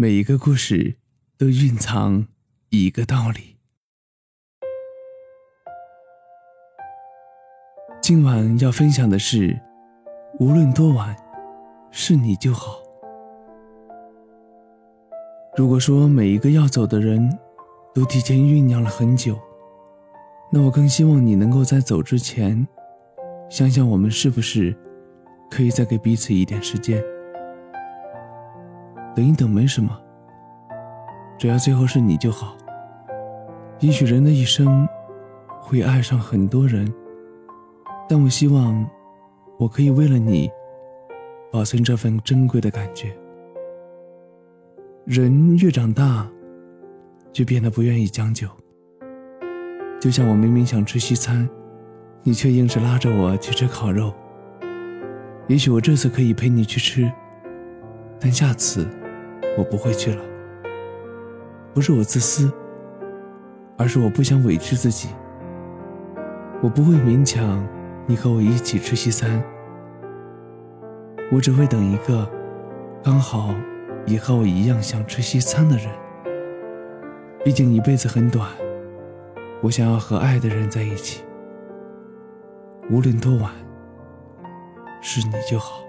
每一个故事都蕴藏一个道理。今晚要分享的是，无论多晚，是你就好。如果说每一个要走的人都提前酝酿了很久，那我更希望你能够在走之前，想想我们是不是可以再给彼此一点时间。等一等没什么，只要最后是你就好。也许人的一生会爱上很多人，但我希望我可以为了你保存这份珍贵的感觉。人越长大，就变得不愿意将就。就像我明明想吃西餐，你却硬是拉着我去吃烤肉。也许我这次可以陪你去吃，但下次。我不会去了，不是我自私，而是我不想委屈自己。我不会勉强你和我一起吃西餐，我只会等一个刚好也和我一样想吃西餐的人。毕竟一辈子很短，我想要和爱的人在一起，无论多晚，是你就好。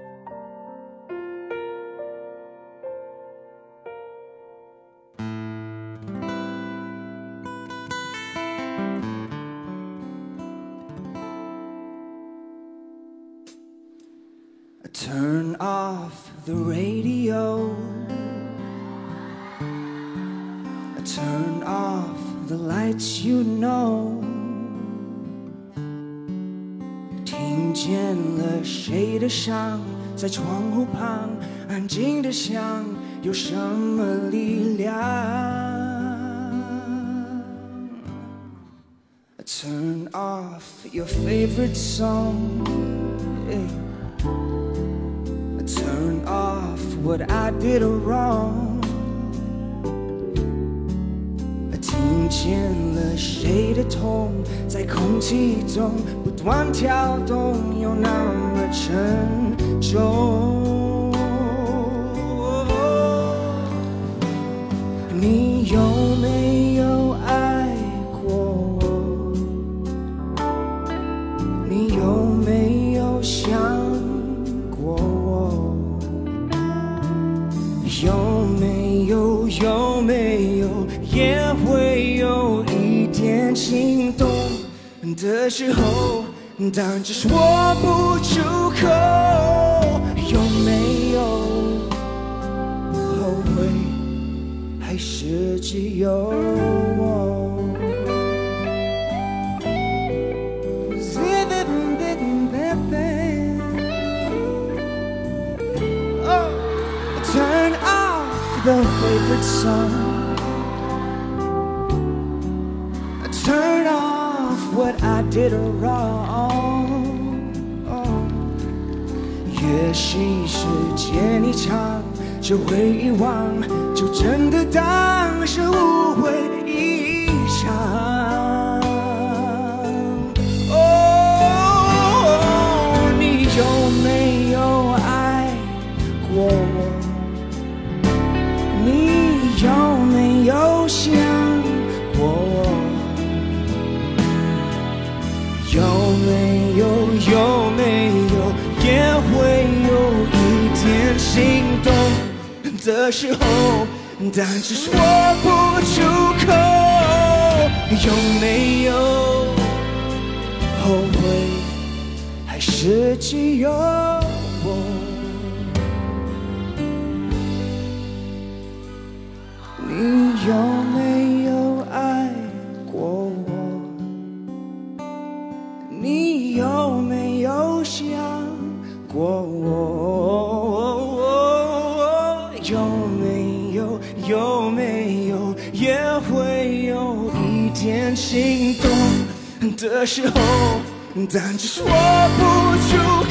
Turn off the radio. Turn off the lights, you know. 听见了谁的伤，在窗户旁安静的想，有什么力量？Turn off your favorite song. What I did wrong。听见了谁的痛，在空气中不断跳动，又那么沉重。心动的时候，但只说不出口。有没有后悔，还是只有我？Turn off？the favorite song. Turn off what I did wrong. 也许时间一长，就会遗忘，就真的当是误会一场。哦，你有没有爱过我？的时候，但是说不出口。有没有后悔，还是只有我？你有没有爱过我？你有没有想过我？有有没有也会有一点心动的时候，但只说不出。